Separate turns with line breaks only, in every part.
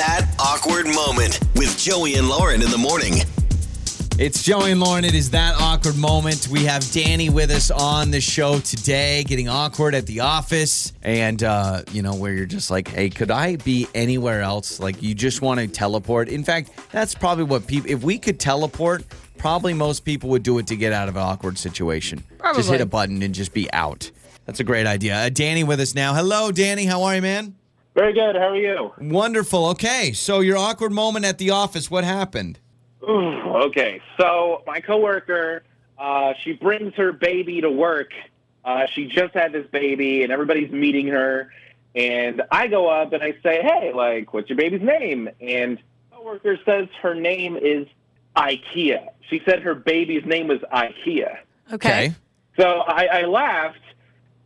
that awkward moment with Joey and Lauren in the morning.
It's Joey and Lauren. It is that awkward moment. We have Danny with us on the show today, getting awkward at the office. And, uh, you know, where you're just like, hey, could I be anywhere else? Like, you just want to teleport. In fact, that's probably what people, if we could teleport, probably most people would do it to get out of an awkward situation. Just hit a button and just be out. That's a great idea. Uh, Danny with us now. Hello, Danny. How are you, man?
Very good. How are you?
Wonderful. Okay. So, your awkward moment at the office, what happened?
Ooh, okay. So my coworker, uh, she brings her baby to work. Uh, she just had this baby, and everybody's meeting her. And I go up and I say, "Hey, like, what's your baby's name?" And coworker says her name is IKEA. She said her baby's name was IKEA.
Okay.
So I, I laughed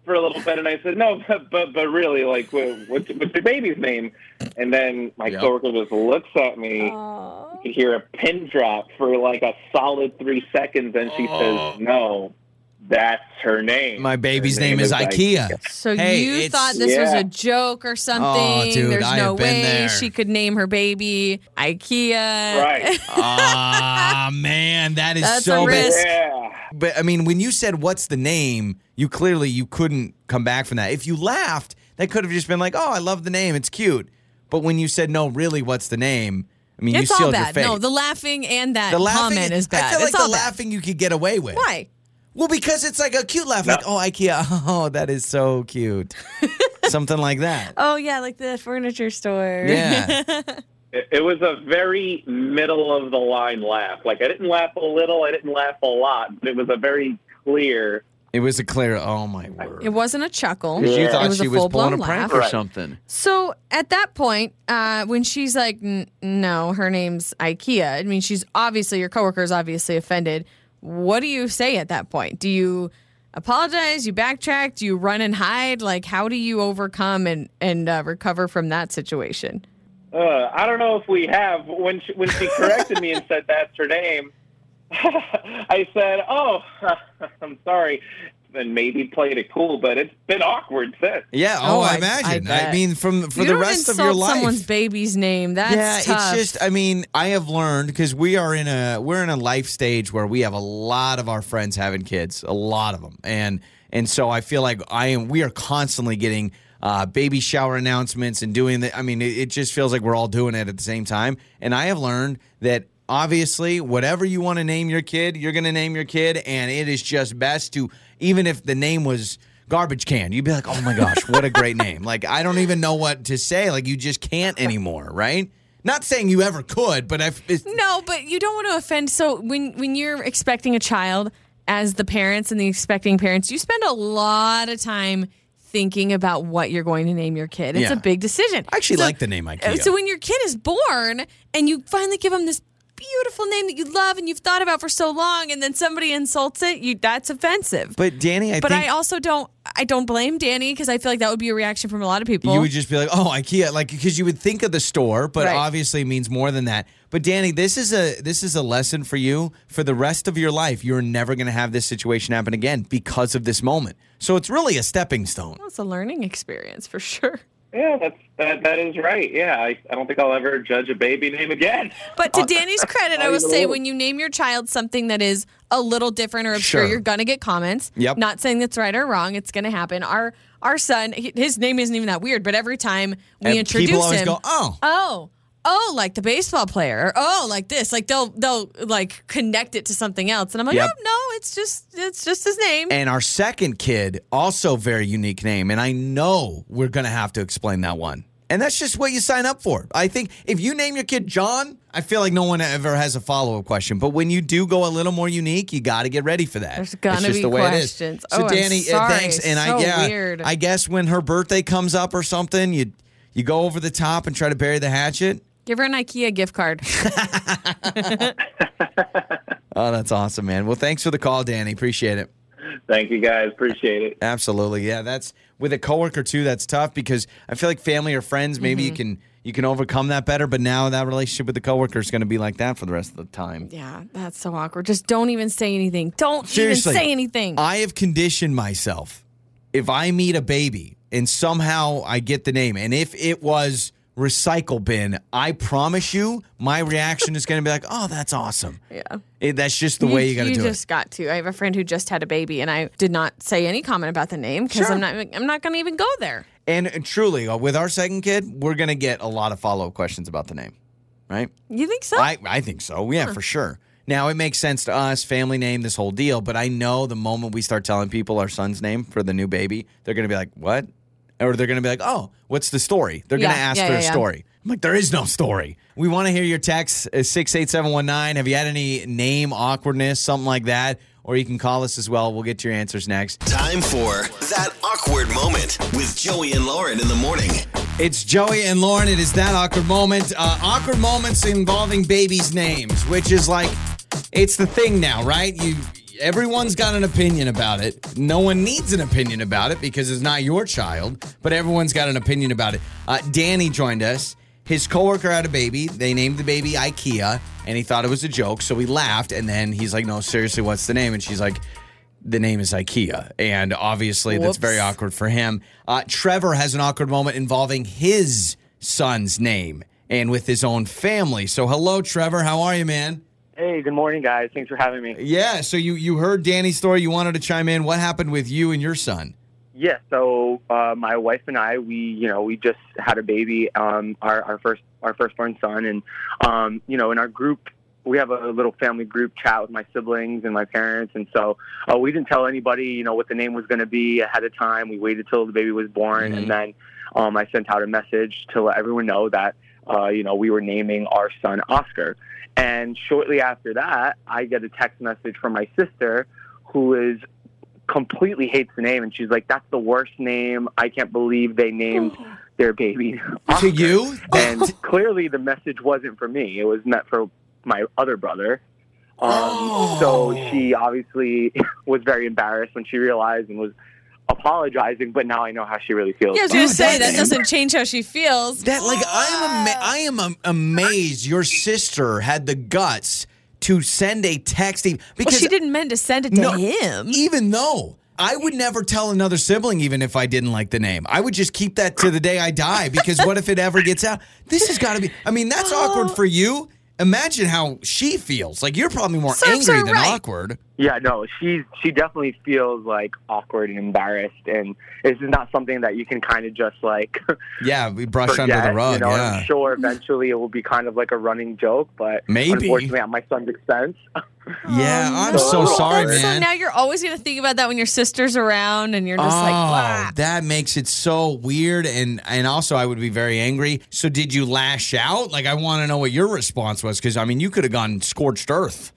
for a little bit, and I said, "No, but but, but really, like, what's, what's your baby's name?" And then my
Yep.
coworker just looks at me.
Aw.
You could hear a pin drop for like a solid three seconds, and she
Oh.
says, "No, that's her name.
My baby's
Her
name, is IKEA.
So
Hey,
you thought this was a joke or something?
Oh, dude,
There's
I
no way
there.
she could name her baby IKEA.
Right?
Ah, man, that is
That's
so
a
bad.
risk.
yeah.
But I mean, when you said what's the name, you clearly you couldn't come back from that. If you laughed, that could have just been like, "Oh, I love the name. It's cute." But when you said no, really, what's the name? I mean,
It's
you
all
sealed
bad.
your fate.
No, the laughing and that
The laughing
comment is bad.
I feel like
it's all
the
bad.
laughing you could get away with.
Why?
Well, because it's like a cute laugh, like, "Oh, IKEA. Oh, that is so cute." Something like that.
Oh yeah, like the furniture store.
Yeah.
It, it was a very middle of the line laugh. Like I didn't laugh a little, I didn't laugh a lot, but it was a very clear.
It was a clear. Oh my word.
it wasn't a chuckle.
Because you
Yeah.
thought
it was
she
a
was
full-blown
pulling a prank
laugh.
or
Right.
something.
So at that point, uh, when she's like, "N- "No, her name's IKEA," I mean, she's obviously your coworker is obviously offended. What do you say at that point? Do you apologize? You backtrack? Do you run and hide? Like, how do you overcome and and uh, recover from that situation?
Uh, I don't know if we have. When she, when she corrected me and said that's her name, I said, "Oh, I'm sorry." And maybe played it cool, but it's been awkward since.
Yeah. Oh,
Oh,
I,
I-
imagine.
I
I, mean, from for
you
the rest of your life.
someone's baby's name. That's
yeah,
tough.
it's just. I mean, I have learned because we are in a we're in a life stage where we have a lot of our friends having kids, a lot of them, and and so I feel like I am. We are constantly getting. Uh, baby shower announcements and doing that. I mean, it, it just feels like we're all doing it at the same time. And I have learned that obviously, whatever you want to name your kid, you're going to name your kid. And it is just best to, even if the name was garbage can, you'd be like, oh my gosh, what a great name. Like, I don't even know what to say. Like, you just can't anymore, right? Not saying you ever could, but. It's,
No, but you don't want to offend. So when when you're expecting a child, as the parents and the expecting parents, you spend a lot of time thinking about what you're going to name your kid. It's
Yeah.
a big decision.
I actually
So-
like the name IKEA.
So when your kid is born and you finally give him this beautiful name that you love and you've thought about for so long, and then somebody insults it, you that's offensive.
but Danny, I
But I also don't. I don't blame Danny because I feel like that would be a reaction from a lot of people.
you would just be like, "Oh, IKEA," like because you would think of the store, but
Right.
obviously it means more than that. But Danny, this is a this is a lesson for you for the rest of your life. You're never going to have this situation happen again because of this moment. So it's really a stepping stone.
it's a learning experience for sure.
Yeah, that's that. That is right. Yeah, I, I don't think I'll ever judge a baby name again.
But to Danny's credit, I
Not
will say when you name your child something that is a little different or obscure,
Sure.
you're gonna get comments.
Yep.
Not saying that's right or wrong. It's gonna happen. Our our son, he- his name isn't even that weird, but every time we
And
introduce
people always
him,
go, "Oh,
oh, oh, like the baseball player, or oh, like this, like they'll they'll like connect it to something else, and I'm like,
Yep.
oh, no, it's just it's just his name.
And our second kid, also very unique name. And I know we're going to have to explain that one. And that's just what you sign up for. I think if you name your kid John, I feel like no one ever has a follow up question. But when you do go a little more unique, you got to get ready for that.
There's gonna
it's just
be
the way
questions.
it is. So,
Oh,
Danny, uh, thanks. And I,
So
yeah,
weird.
I guess when her birthday comes up or something, you you go over the top and try to bury the hatchet.
Give her an IKEA gift card.
Oh, that's awesome, man. Well, thanks for the call, Danny. Appreciate it.
Thank you guys. Appreciate it.
Absolutely. Yeah, that's with a coworker too, that's tough because I feel like family or friends, maybe
Mm-hmm.
you can you can overcome that better, but now that relationship with the coworker is going to be like that for the rest of the time.
yeah, that's so awkward. Just don't even say anything. Don't
Seriously.
even say anything.
I have conditioned myself. If I meet a baby and somehow I get the name, and if it was recycle bin, I promise you, my reaction is going to be like, "Oh, that's awesome."
Yeah.
It- that's just the way you got to it
you
do
just got to. I have a friend who just had a baby, and I did not say any comment about the name because
Sure.
I'm not. I'm not going to even go there.
And, truly, uh, with our second kid, we're going to get a lot of follow up questions about the name, right?
You think so?
I, I think so. Yeah, for sure. Now it makes sense to us, family name, this whole deal. But I know the moment we start telling people our son's name for the new baby, they're gonna be like, "What?" Or they're gonna be like, "Oh, what's the story?" They're gonna
Yeah,
ask
yeah,
for
yeah,
a
yeah.
story. I'm like, "There is no story." We want to hear your text uh, six eight seven one nine. Have you had any name awkwardness, something like that? Or you can call us as well. We'll get your answers next.
Time for that awkward moment with Joey and Lauren in the morning.
It's Joey and Lauren. It is that awkward moment. Uh, awkward moments involving babies' names, which is like, it's the thing now, right? You, everyone's got an opinion about it. No one needs an opinion about it because it's not your child, but everyone's got an opinion about it. Uh, Danny joined us. His coworker had a baby. They named the baby IKEA, and he thought it was a joke, so he laughed. And then he's like, "No, seriously, what's the name?" And she's like, the name is IKEA, and obviously that's very awkward for him. Uh, Trevor has an awkward moment involving his son's name and with his own family. So, hello, Trevor. How are you, man?
Hey, good morning, guys. Thanks for having me.
Yeah. So you you heard Danny's story. You wanted to chime in. What happened with you and your son?
Yeah, so uh, my wife and I, we, you know, we just had a baby, um, our, our first, our firstborn son, and, um, you know, in our group, we have a little family group chat with my siblings and my parents, and so uh, we didn't tell anybody, you know, what the name was going to be ahead of time. We waited till the baby was born,
Mhm.
and then um, I sent out a message to let everyone know that, uh, you know, we were naming our son Oscar. And shortly after that, I get a text message from my sister, who is completely hates the name, and she's like, "That's the worst name. I can't believe they named their baby Oscar."
To you?
And clearly, the message wasn't for me. It was meant for my other brother. Um,
Oh.
So she obviously was very embarrassed when she realized and was apologizing. But now I know how she really feels.
Yeah, I was
Oh,
going to say that doesn't change how she feels.
That like I am ama- I am am- amazed your sister had the guts to send a text e-
Well,
because
she didn't mean to send it to
No,
him.
Even though I would never tell another sibling, even if I didn't like the name, I would just keep that to the day I die. Because what if it ever gets out? This has got to be. I mean, that's awkward for you. Imagine how she feels. Like you're probably more
Serves
angry than
right.
awkward.
Yeah, no, she's she definitely feels like awkward and embarrassed, and this is not something that you can kind of just like
Yeah, we brush
forget.
under the rug.
you know,
yeah.
I'm sure eventually it will be kind of like a running joke, but
Maybe.
unfortunately at my son's expense.
Yeah,
Oh,
I'm
no.
so sorry, man.
So now you're always going to think about that when your sister's around and you're just like,
oh, that makes it so weird, and and also I would be very angry. So did you lash out? Like I want to know what your response was because I mean you could have gone scorched earth.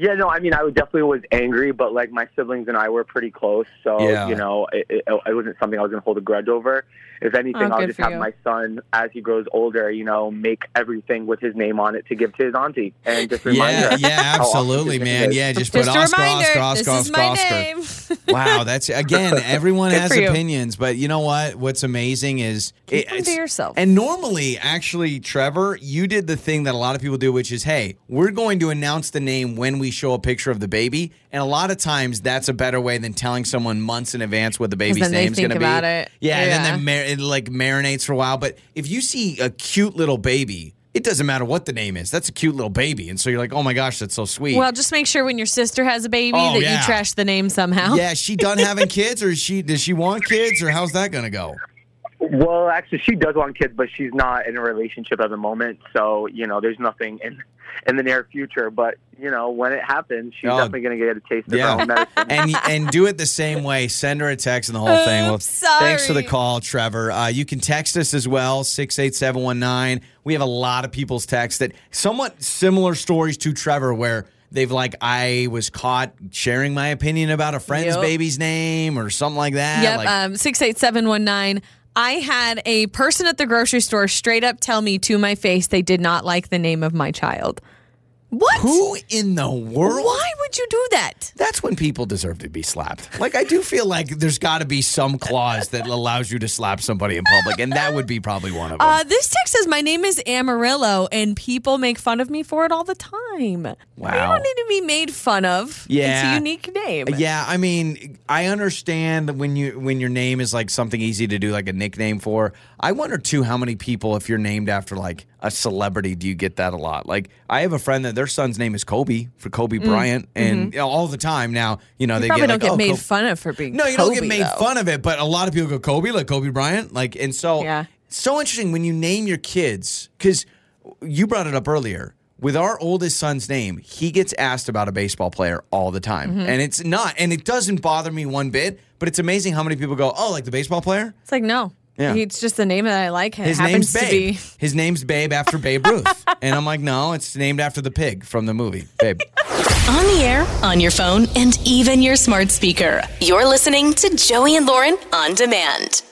Yeah, no, I mean, I definitely was angry, but like my siblings and I were pretty close, so
Yeah.
you know, it, it, it wasn't something I was going to hold a grudge over. If anything,
Oh,
I'll just have
you.
my son, as he grows older, you know, make everything with his name on it to give to his auntie, and just remind
Yeah,
her.
yeah,
how
absolutely, man. Yeah, just put
Just a
Oscar,
reminder,
Oscar, Oscar,
this
Oscar,
is my
Oscar.
name.
Wow, that's again. Everyone has opinions, but you know what? What's amazing is
Keep them to yourself.
And normally, actually, Trevor, you did the thing that a lot of people do, which is, hey, we're going to announce the name when we show a picture of the baby, and a lot of times that's a better way than telling someone months in advance what the baby's
then they
name's going to be.
about it.
Yeah, and
Yeah.
then mar- it like marinates for a while. But if you see a cute little baby. It doesn't matter what the name is. That's a cute little baby. And so you're like, oh my gosh, that's so sweet.
Well, just make sure when your sister has a baby
Oh,
that
yeah.
you trash the name somehow.
Yeah, is she done having kids, or is she does she want kids, or how's that gonna go?
Well, actually, she does want kids, but she's not in a relationship at the moment. So, you know, there's nothing in in the near future. But you know, when it happens, she's
Oh.
definitely going to get a taste of
Yeah.
her own medicine.
And and do it the same way. Send her a text and the whole thing. Well,
sorry.
thanks for the call, Trevor. Uh, you can text us as well six eight seven one nine. We have a lot of people's texts that somewhat similar stories to Trevor where. They've like I was caught sharing my opinion about a friend's
Yep.
baby's name or something like that.
Yep,
Like,
um, 68719. I had a person at the grocery store straight up tell me to my face they did not like the name of my child. What?
Who in the world?
Why would you do that?
That's when people deserve to be slapped. Like I do feel like there's got to be some clause that allows you to slap somebody in public, and that would be probably one of them.
Uh, this text says my name is Amarillo, and people make fun of me for it all the time.
Wow.
I don't need to be made fun of. it's
Yeah.
a unique name.
Yeah, I mean, I understand when you when your name is like something easy to do, like a nickname for. I wonder too how many people, if you're named after like a celebrity, do you get that a lot? Like, I have a friend that their son's name is Kobe for Kobe Bryant, and you know, all the time now, you know,
You
they
Mm, mm-hmm. probably
get
don't
like,
get
oh,
made
Kobe-
fun of for being.
No, you don't get made
though.
fun of it, but a lot of people go Kobe, like Kobe Bryant, like, and so
Yeah.
so interesting when you name your kids because you brought it up earlier. With our oldest son's name, he gets asked about a baseball player all the time,
Mm-hmm.
and it's not, and it doesn't bother me one bit. But it's amazing how many people go, "Oh, like the baseball player."
It's like no.
Yeah.
It's just the name that I like. It
His
happens
name's
to
Babe.
be.
His name's Babe after Babe Ruth, and I'm like, no, it's named after the pig from the movie, Babe.
On the air, on your phone, and even your smart speaker. You're listening to Joey and Lauren on demand.